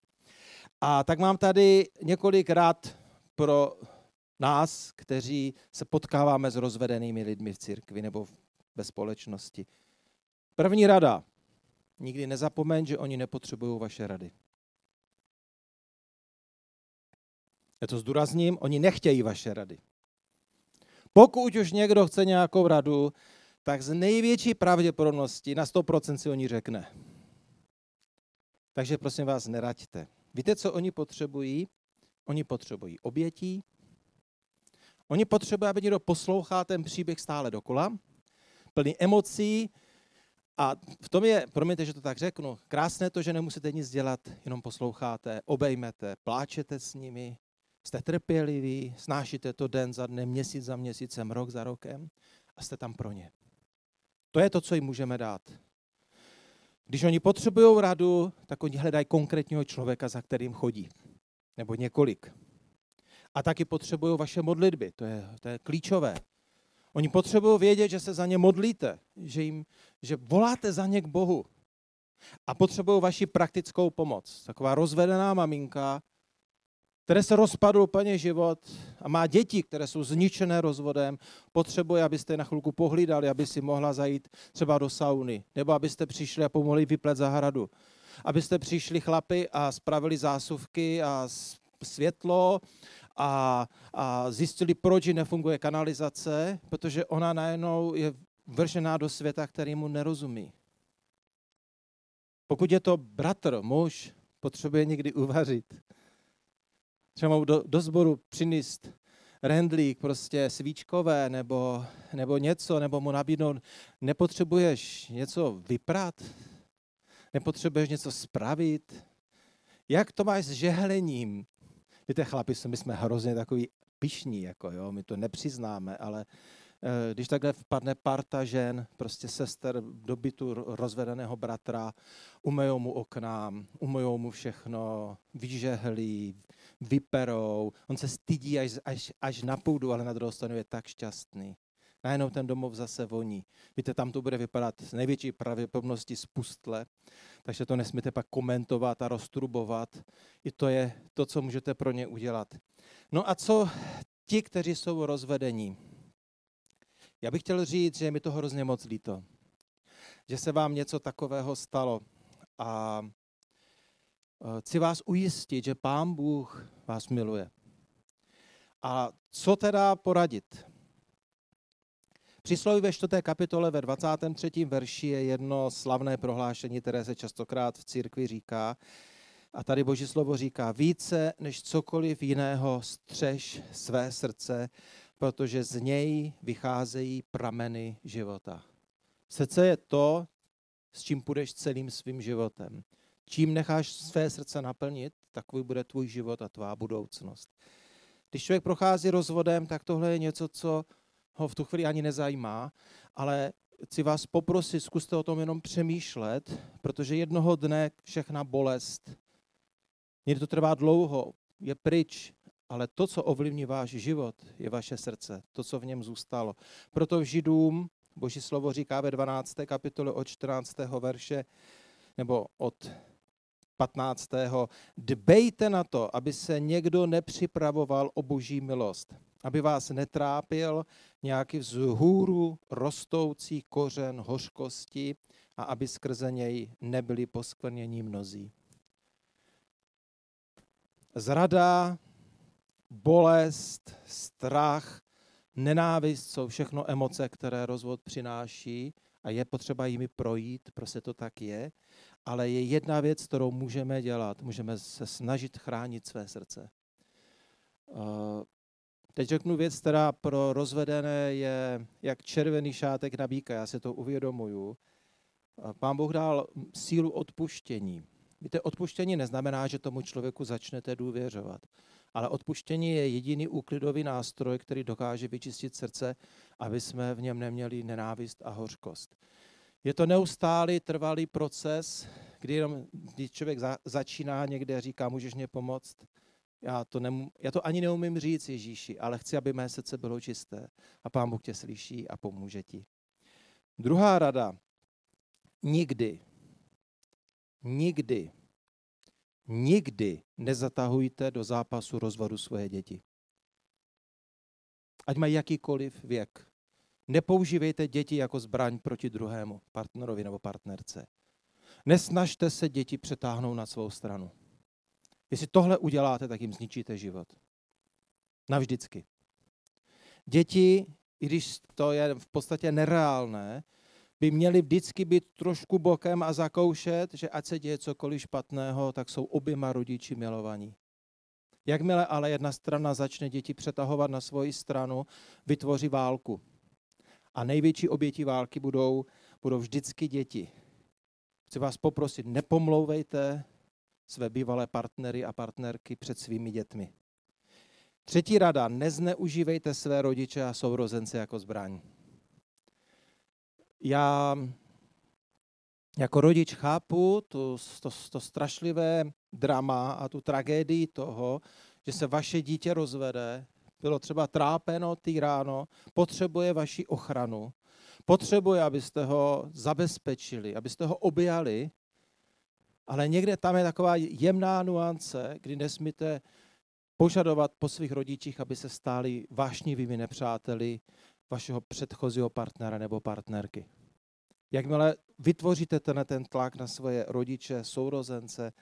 A tak mám tady několik rad pro nás, kteří se potkáváme s rozvedenými lidmi v církvi nebo ve společnosti. První rada. Nikdy nezapomeň, že oni nepotřebují vaše rady. Já to zdůrazním, oni nechtějí vaše rady. Pokud už někdo chce nějakou radu, tak z největší pravděpodobnosti na 100% si oni řekne. Takže prosím vás, neraďte. Víte, co oni potřebují? Oni potřebují obětí, oni potřebují, aby někdo poslouchá ten příběh stále dokola, plný emocí, a v tom je, promiňte, že to tak řeknu, krásné to, že nemusíte nic dělat, jenom posloucháte, obejmete, pláčete s nimi, Jste trpěliví, snášíte to den za dnem, měsíc za měsícem, rok za rokem a jste tam pro ně. To je to, co jim můžeme dát. Když oni potřebují radu, tak oni hledají konkrétního člověka, za kterým chodí. Nebo několik. A taky potřebují vaše modlitby, to je, to je klíčové. Oni potřebují vědět, že se za ně modlíte, že, jim, že voláte za ně k Bohu. A potřebují vaši praktickou pomoc. Taková rozvedená maminka které se rozpadl úplně život a má děti, které jsou zničené rozvodem, potřebuje, abyste je na chvilku pohlídali, aby si mohla zajít třeba do sauny, nebo abyste přišli a pomohli vyplet zahradu. Abyste přišli chlapy a spravili zásuvky a světlo a, a zjistili, proč nefunguje kanalizace, protože ona najednou je vržená do světa, který mu nerozumí. Pokud je to bratr, muž, potřebuje někdy uvařit třeba do, do sboru přinést rendlík, prostě svíčkové nebo, nebo něco, nebo mu nabídnout, nepotřebuješ něco vyprat, nepotřebuješ něco spravit. Jak to máš s žehlením? Víte, chlapi, my jsme hrozně takový pišní, jako jo, my to nepřiznáme, ale Eh, když takhle vpadne parta žen, prostě sester do bytu rozvedeného bratra, umejou mu okna, umejou mu všechno, vyžehlí, vyperou, on se stydí až, až, až na půdu, ale na druhou stranu je tak šťastný. Najednou ten domov zase voní. Víte, tam to bude vypadat s největší pravděpodobností spustle, takže to nesmíte pak komentovat a roztrubovat. I to je to, co můžete pro ně udělat. No a co ti, kteří jsou rozvedení? Já bych chtěl říct, že je mi to hrozně moc líto, že se vám něco takového stalo. A e, chci vás ujistit, že Pán Bůh vás miluje. A co teda poradit? Přísloví ve 4. kapitole ve 23. verši je jedno slavné prohlášení, které se častokrát v církvi říká. A tady Boží slovo říká, více než cokoliv jiného střež své srdce, protože z něj vycházejí prameny života. Srdce je to, s čím půjdeš celým svým životem. Čím necháš své srdce naplnit, takový bude tvůj život a tvá budoucnost. Když člověk prochází rozvodem, tak tohle je něco, co ho v tu chvíli ani nezajímá, ale chci vás poprosit, zkuste o tom jenom přemýšlet, protože jednoho dne všechna bolest Někdy to trvá dlouho, je pryč, ale to, co ovlivní váš život, je vaše srdce, to, co v něm zůstalo. Proto v Židům Boží slovo říká ve 12. kapitole od 14. verše, nebo od 15. Dbejte na to, aby se někdo nepřipravoval o boží milost, aby vás netrápil nějaký vzhůru rostoucí kořen hořkosti a aby skrze něj nebyli poskvrnění mnozí. Zrada, bolest, strach, nenávist jsou všechno emoce, které rozvod přináší a je potřeba jimi projít, prostě to tak je. Ale je jedna věc, kterou můžeme dělat. Můžeme se snažit chránit své srdce. Eh, teď řeknu věc, která pro rozvedené je jak červený šátek na bíka, já se to uvědomuju. Eh, Pán Bůh dal sílu odpuštění. Víte, odpuštění neznamená, že tomu člověku začnete důvěřovat. Ale odpuštění je jediný úklidový nástroj, který dokáže vyčistit srdce, aby jsme v něm neměli nenávist a hořkost. Je to neustálý, trvalý proces, kdy, jenom, kdy člověk za, začíná někde říká, můžeš mě pomoct? Já to, nemů, já to ani neumím říct Ježíši, ale chci, aby mé srdce bylo čisté. A Pán Bůh tě slyší a pomůže ti. Druhá rada. Nikdy, nikdy nikdy nezatahujte do zápasu rozvodu svoje děti. Ať mají jakýkoliv věk. Nepoužívejte děti jako zbraň proti druhému partnerovi nebo partnerce. Nesnažte se děti přetáhnout na svou stranu. Jestli tohle uděláte, tak jim zničíte život. Navždycky. Děti, i když to je v podstatě nereálné, by měli vždycky být trošku bokem a zakoušet, že ať se děje cokoliv špatného, tak jsou oběma rodiči milovaní. Jakmile ale jedna strana začne děti přetahovat na svoji stranu, vytvoří válku. A největší oběti války budou, budou vždycky děti. Chci vás poprosit, nepomlouvejte své bývalé partnery a partnerky před svými dětmi. Třetí rada, nezneužívejte své rodiče a sourozence jako zbraň já jako rodič chápu to, to, to strašlivé drama a tu tragédii toho, že se vaše dítě rozvede, bylo třeba trápeno ráno, potřebuje vaši ochranu, potřebuje, abyste ho zabezpečili, abyste ho objali, ale někde tam je taková jemná nuance, kdy nesmíte požadovat po svých rodičích, aby se stáli vášnivými nepřáteli, vašeho předchozího partnera nebo partnerky. Jakmile vytvoříte ten, ten tlak na svoje rodiče, sourozence,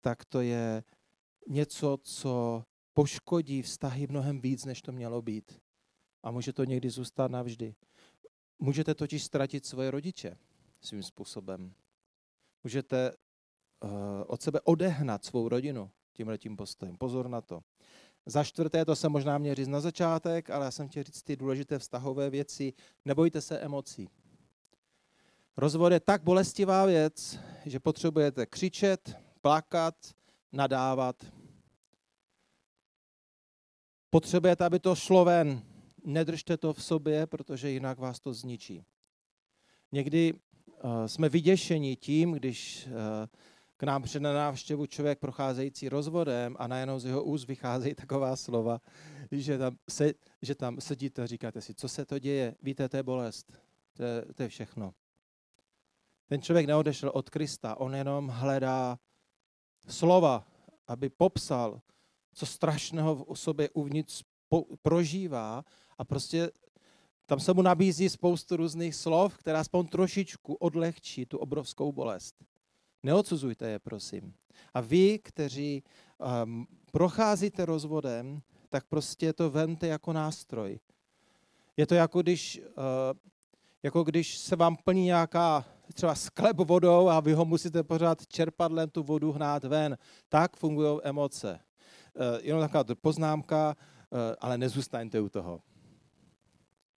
tak to je něco, co poškodí vztahy mnohem víc, než to mělo být. A může to někdy zůstat navždy. Můžete totiž ztratit svoje rodiče svým způsobem. Můžete uh, od sebe odehnat svou rodinu tímhle tím postojem. Pozor na to. Za čtvrté, to se možná mě říct na začátek, ale já jsem chtěl říct ty důležité vztahové věci. Nebojte se emocí. Rozvod je tak bolestivá věc, že potřebujete křičet, plakat, nadávat. Potřebujete, aby to šlo ven. Nedržte to v sobě, protože jinak vás to zničí. Někdy uh, jsme vyděšeni tím, když uh, k nám přijde na návštěvu člověk procházející rozvodem a najednou z jeho úst vycházejí taková slova, že tam, se, že tam sedíte a říkáte si, co se to děje, víte, to je bolest, to je, to je všechno. Ten člověk neodešel od Krista, on jenom hledá slova, aby popsal, co strašného v sobě uvnitř prožívá a prostě tam se mu nabízí spoustu různých slov, která aspoň trošičku odlehčí tu obrovskou bolest. Neodsuzujte je, prosím. A vy, kteří um, procházíte rozvodem, tak prostě to vente jako nástroj. Je to jako když, uh, jako když se vám plní nějaká třeba sklep vodou a vy ho musíte pořád čerpadlem tu vodu hnát ven. Tak fungují emoce. Uh, jenom taková poznámka, uh, ale nezůstaňte u toho.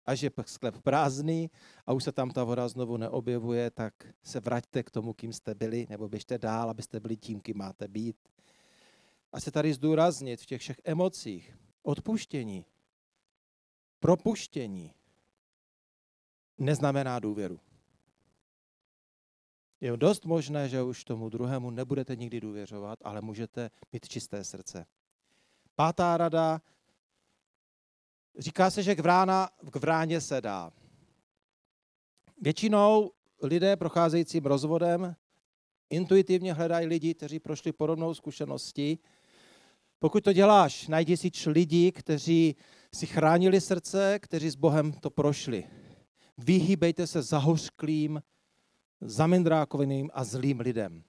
Až je sklep prázdný a už se tam ta voda znovu neobjevuje, tak se vraťte k tomu, kým jste byli, nebo běžte dál, abyste byli tím, kým máte být. A se tady zdůraznit v těch všech emocích odpuštění, propuštění neznamená důvěru. je dost možné, že už tomu druhému nebudete nikdy důvěřovat, ale můžete mít čisté srdce. Pátá rada. Říká se, že k, vrána, k vráně se dá. Většinou lidé procházejícím rozvodem intuitivně hledají lidi, kteří prošli podobnou zkušeností. Pokud to děláš, najdi si lidi, kteří si chránili srdce, kteří s Bohem to prošli. Vyhýbejte se zahořklým, zamindrákovaným a zlým lidem.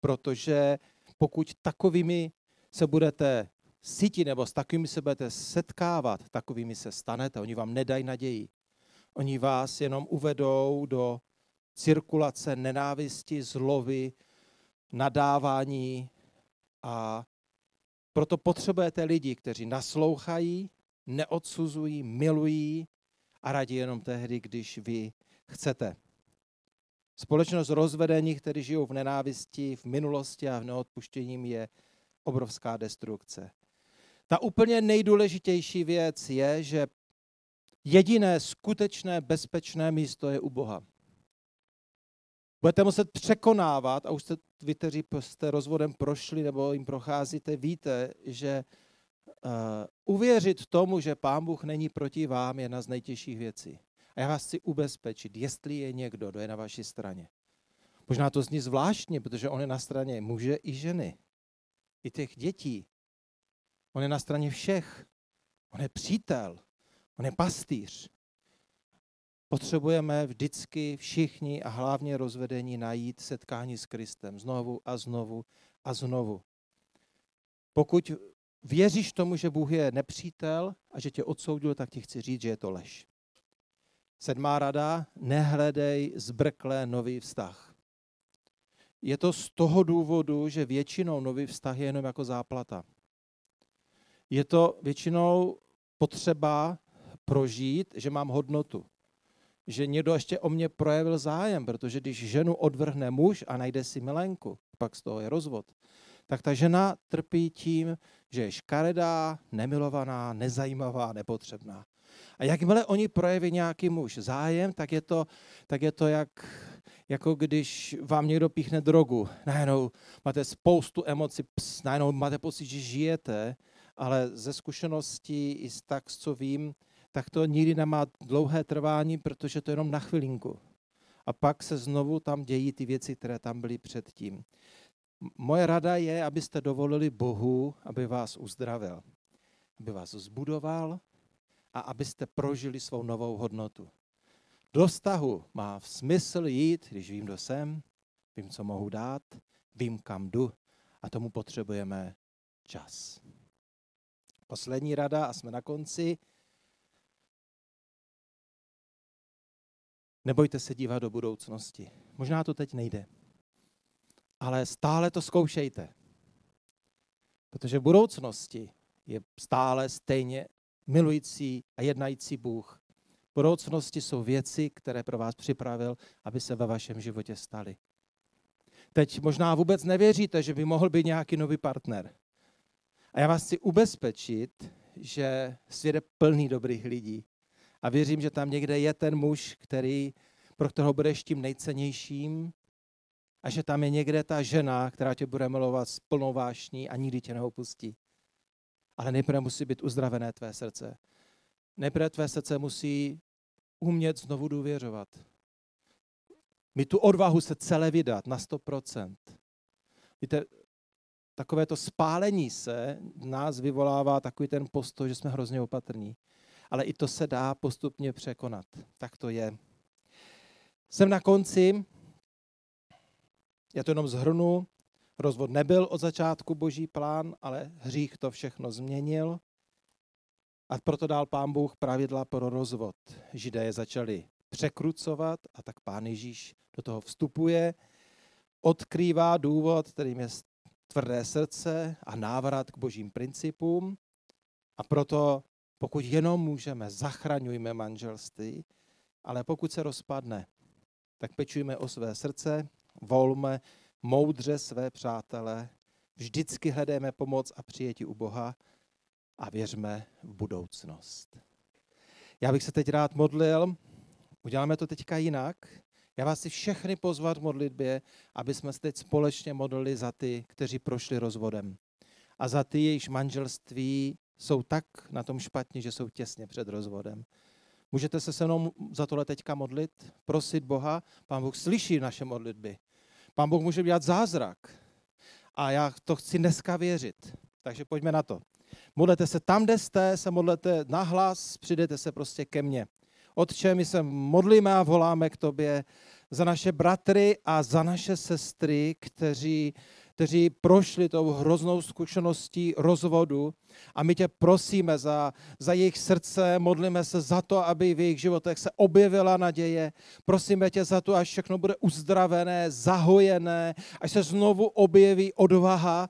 Protože pokud takovými se budete síti nebo s takovými se budete setkávat, takovými se stanete. Oni vám nedají naději. Oni vás jenom uvedou do cirkulace nenávisti, zlovy, nadávání a proto potřebujete lidi, kteří naslouchají, neodsuzují, milují a radí jenom tehdy, když vy chcete. Společnost rozvedení, kteří žijou v nenávisti, v minulosti a v neodpuštěním, je obrovská destrukce. Ta úplně nejdůležitější věc je, že jediné skutečné bezpečné místo je u Boha. Budete muset překonávat, a už jste, vy, kteří jste rozvodem prošli nebo jim procházíte, víte, že uh, uvěřit tomu, že Pán Bůh není proti vám, je jedna z nejtěžších věcí. A já vás chci ubezpečit, jestli je někdo, kdo je na vaší straně. Možná to zní zvláštně, protože on je na straně muže i ženy. I těch dětí. On je na straně všech. On je přítel. On je pastýř. Potřebujeme vždycky všichni a hlavně rozvedení najít setkání s Kristem znovu a znovu a znovu. Pokud věříš tomu, že Bůh je nepřítel a že tě odsoudil, tak ti chci říct, že je to lež. Sedmá rada, nehledej zbrklé nový vztah. Je to z toho důvodu, že většinou nový vztah je jenom jako záplata. Je to většinou potřeba prožít, že mám hodnotu. Že někdo ještě o mě projevil zájem, protože když ženu odvrhne muž a najde si milenku, pak z toho je rozvod, tak ta žena trpí tím, že je škaredá, nemilovaná, nezajímavá, nepotřebná. A jakmile oni projeví nějaký muž zájem, tak je to, tak je to jak, jako když vám někdo píchne drogu. Najednou máte spoustu emocí, najednou máte pocit, že žijete, ale ze zkušeností i z tak, co vím, tak to nikdy nemá dlouhé trvání, protože to je jenom na chvilinku. A pak se znovu tam dějí ty věci, které tam byly předtím. Moje rada je, abyste dovolili Bohu, aby vás uzdravil, aby vás zbudoval a abyste prožili svou novou hodnotu. Do vztahu má smysl jít, když vím, kdo jsem, vím, co mohu dát, vím, kam jdu a tomu potřebujeme čas. Poslední rada a jsme na konci. Nebojte se dívat do budoucnosti. Možná to teď nejde, ale stále to zkoušejte. Protože v budoucnosti je stále stejně milující a jednající Bůh. V budoucnosti jsou věci, které pro vás připravil, aby se ve vašem životě staly. Teď možná vůbec nevěříte, že by mohl být nějaký nový partner. A já vás chci ubezpečit, že svět je plný dobrých lidí. A věřím, že tam někde je ten muž, který, pro kterého budeš tím nejcennějším, a že tam je někde ta žena, která tě bude milovat s plnou vášní a nikdy tě neopustí. Ale nejprve musí být uzdravené tvé srdce. Nejprve tvé srdce musí umět znovu důvěřovat. Mít tu odvahu se celé vydat na 100%. Víte, takové to spálení se nás vyvolává takový ten postoj, že jsme hrozně opatrní. Ale i to se dá postupně překonat. Tak to je. Jsem na konci. Já to jenom zhrnu. Rozvod nebyl od začátku boží plán, ale hřích to všechno změnil. A proto dal pán Bůh pravidla pro rozvod. Židé je začali překrucovat a tak pán Ježíš do toho vstupuje, odkrývá důvod, kterým je tvrdé srdce a návrat k božím principům. A proto, pokud jenom můžeme, zachraňujme manželství, ale pokud se rozpadne, tak pečujme o své srdce, volme moudře své přátele, vždycky hledejme pomoc a přijetí u Boha a věřme v budoucnost. Já bych se teď rád modlil, uděláme to teďka jinak. Já vás chci všechny pozvat v modlitbě, aby jsme se teď společně modlili za ty, kteří prošli rozvodem. A za ty, jejichž manželství jsou tak na tom špatně, že jsou těsně před rozvodem. Můžete se se mnou za tohle teďka modlit, prosit Boha. Pán Bůh slyší naše modlitby. Pán Bůh může dělat zázrak. A já to chci dneska věřit. Takže pojďme na to. Modlete se tam, kde jste, se modlete nahlas, přidejte se prostě ke mně. Otče, my se modlíme a voláme k tobě za naše bratry a za naše sestry, kteří kteří prošli tou hroznou zkušeností rozvodu. A my tě prosíme za, za jejich srdce, modlíme se za to, aby v jejich životech se objevila naděje. Prosíme tě za to, až všechno bude uzdravené, zahojené, až se znovu objeví odvaha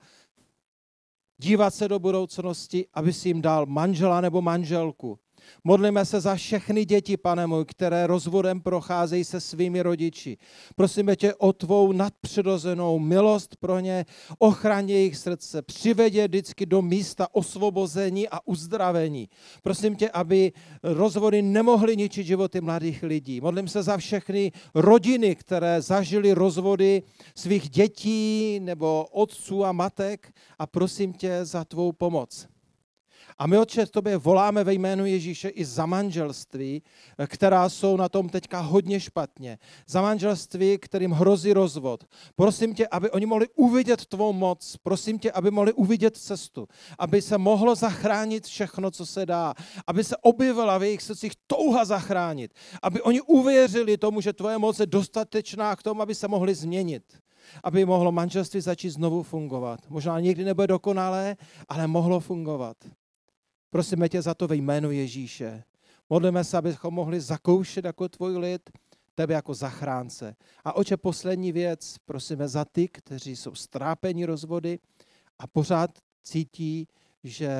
dívat se do budoucnosti, aby si jim dal manžela nebo manželku, Modlíme se za všechny děti, pane můj, které rozvodem procházejí se svými rodiči. Prosíme tě o tvou nadpřirozenou milost pro ně, ochraň jejich srdce, přivedě vždycky do místa osvobození a uzdravení. Prosím tě, aby rozvody nemohly ničit životy mladých lidí. Modlím se za všechny rodiny, které zažily rozvody svých dětí nebo otců a matek a prosím tě za tvou pomoc. A my, Otče, tobě voláme ve jménu Ježíše i za manželství, která jsou na tom teďka hodně špatně. Za manželství, kterým hrozí rozvod. Prosím tě, aby oni mohli uvidět tvou moc. Prosím tě, aby mohli uvidět cestu. Aby se mohlo zachránit všechno, co se dá. Aby se objevila v jejich srdcích touha zachránit. Aby oni uvěřili tomu, že tvoje moc je dostatečná k tomu, aby se mohli změnit aby mohlo manželství začít znovu fungovat. Možná nikdy nebude dokonalé, ale mohlo fungovat. Prosíme tě za to ve jménu Ježíše. Modlíme se, abychom mohli zakoušet jako tvůj lid, tebe jako zachránce. A oče, poslední věc, prosíme za ty, kteří jsou strápení rozvody a pořád cítí, že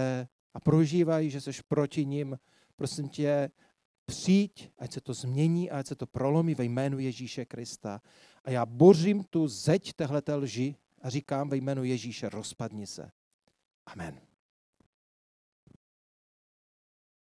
a prožívají, že jsi proti ním. Prosím tě, přijď, ať se to změní a ať se to prolomí ve jménu Ježíše Krista. A já bořím tu zeď téhleté lži a říkám ve jménu Ježíše, rozpadni se. Amen.